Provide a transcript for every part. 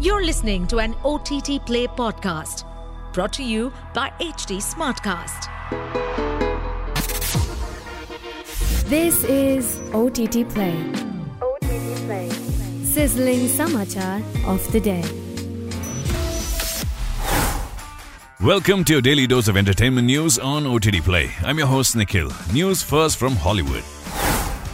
You're listening to an OTT Play podcast brought to you by HT Smartcast. This is OTT Play. OTT Play. Sizzling Samachar of the day. Welcome to your daily dose of entertainment news on OTT Play. I'm your host Nikhil. News first from Hollywood.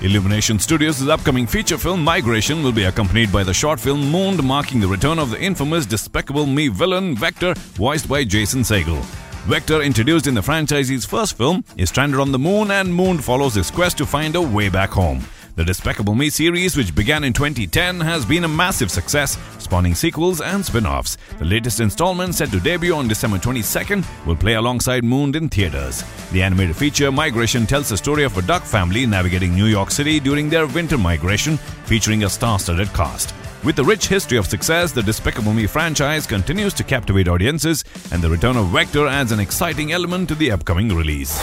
Illumination Studios' upcoming feature film Migration will be accompanied by the short film Mooned, marking the return of the infamous Despicable Me villain Vector, voiced by Jason Segel. Vector, introduced in the franchise's first film, is stranded on the moon and Mooned follows his quest to find a way back home. The Despicable Me series, which began in 2010, has been a massive success, spawning sequels and spin offs. The latest installment, set to debut on December 22nd, will play alongside Mooned in theaters. The animated feature Migration tells the story of a duck family navigating New York City during their winter migration, featuring a star studded cast. With the rich history of success, the Despicable Me franchise continues to captivate audiences, and the return of Vector adds an exciting element to the upcoming release.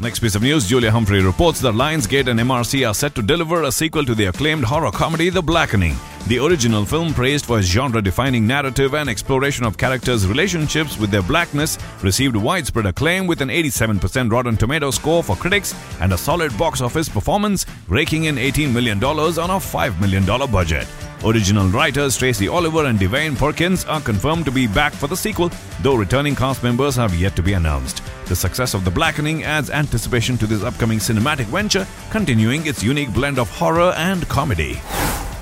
Next piece of news Julia Humphrey reports that Lionsgate and MRC are set to deliver a sequel to the acclaimed horror comedy The Blackening. The original film, praised for its genre defining narrative and exploration of characters' relationships with their blackness, received widespread acclaim with an 87% Rotten Tomato score for critics and a solid box office performance, raking in $18 million on a $5 million budget. Original writers Tracy Oliver and Devane Perkins are confirmed to be back for the sequel, though returning cast members have yet to be announced. The success of The Blackening adds anticipation to this upcoming cinematic venture, continuing its unique blend of horror and comedy.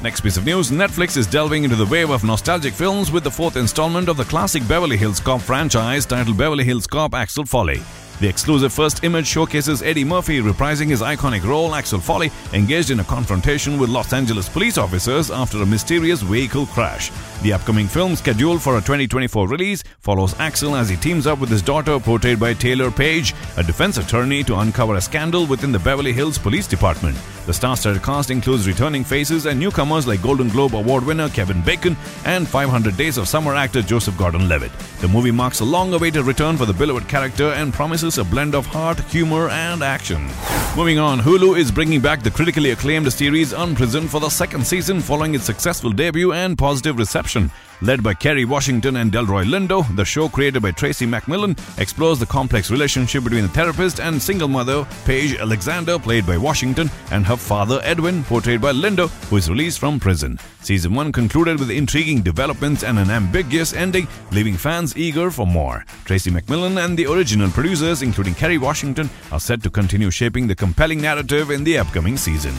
Next piece of news Netflix is delving into the wave of nostalgic films with the fourth installment of the classic Beverly Hills Cop franchise titled Beverly Hills Cop Axel Foley. The exclusive first image showcases Eddie Murphy reprising his iconic role, Axel Foley, engaged in a confrontation with Los Angeles police officers after a mysterious vehicle crash. The upcoming film, scheduled for a 2024 release, follows Axel as he teams up with his daughter, portrayed by Taylour Paige, a defense attorney, to uncover a scandal within the Beverly Hills Police Department. The star-studded cast includes returning faces and newcomers like Golden Globe Award winner Kevin Bacon and 500 Days of Summer actor Joseph Gordon-Levitt. The movie marks a long-awaited return for the beloved character and promises a blend of heart, humor, and action. Moving on, Hulu is bringing back the critically acclaimed series Unprisoned for the second season following its successful debut and positive reception. Led by Kerry Washington and Delroy Lindo, the show created by Tracy McMillan explores the complex relationship between the therapist and single mother, Paige Alexander, played by Washington, and her father, Edwin, portrayed by Lindo, who is released from prison. Season 1 concluded with intriguing developments and an ambiguous ending, leaving fans eager for more. Tracy McMillan and the original producers, including Kerry Washington, are set to continue shaping the compelling narrative in the upcoming season.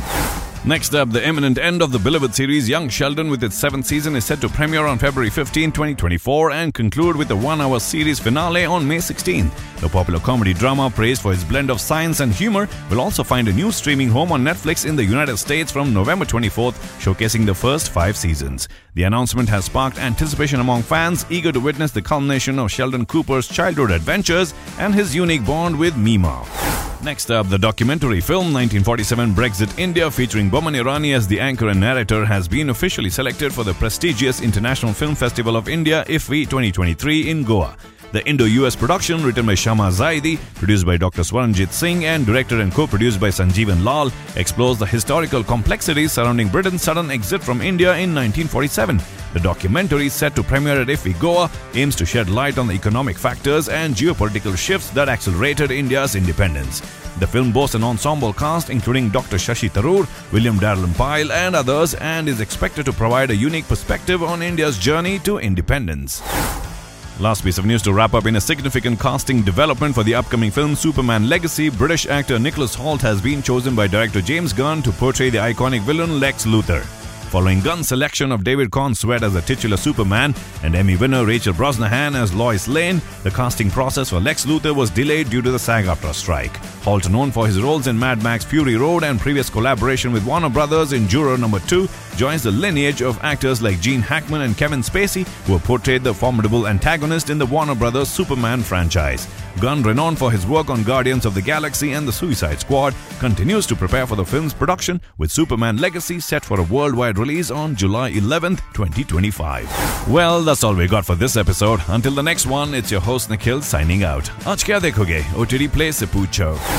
Next up, the imminent end of the beloved series Young Sheldon with its seventh season is set to premiere on February 15, 2024 and conclude with a one-hour series finale on May 16. The popular comedy drama, praised for its blend of science and humor, will also find a new streaming home on Netflix in the United States from November 24th, showcasing the first five seasons. The announcement has sparked anticipation among fans eager to witness the culmination of Sheldon Cooper's childhood adventures and his unique bond with Meemaw. Next up, the documentary film 1947 Brexit India featuring Boman Irani as the anchor and narrator has been officially selected for the prestigious International Film Festival of India IFFI 2023 in Goa. The Indo-US production, written by Shama Zaidi, produced by Dr. Swaranjit Singh, and directed and co-produced by Sanjeevan Lal, explores the historical complexities surrounding Britain's sudden exit from India in 1947. The documentary, set to premiere at IFFI Goa, aims to shed light on the economic factors and geopolitical shifts that accelerated India's independence. The film boasts an ensemble cast including Dr. Shashi Tharoor, William Dalrymple, and others, and is expected to provide a unique perspective on India's journey to independence. Last piece of news to wrap up in a significant casting development for the upcoming film Superman Legacy, British actor Nicholas Hoult has been chosen by director James Gunn to portray the iconic villain Lex Luthor. Following Gunn's selection of David Corenswet as the titular Superman and Emmy winner Rachel Brosnahan as Lois Lane, the casting process for Lex Luthor was delayed due to the SAG-AFTRA strike. Hoult, known for his roles in Mad Max Fury Road and previous collaboration with Warner Brothers in Juror Number 2, joins the lineage of actors like Gene Hackman and Kevin Spacey, who have portrayed the formidable antagonist in the Warner Brothers Superman franchise. Gunn, renowned for his work on Guardians of the Galaxy and the Suicide Squad, continues to prepare for the film's production, with Superman Legacy set for a worldwide release on July 11, 2025. Well, that's all we got for this episode. Until the next one, it's your host Nikhil signing out. Aaj kya dekhoge? OTT Play se poocho.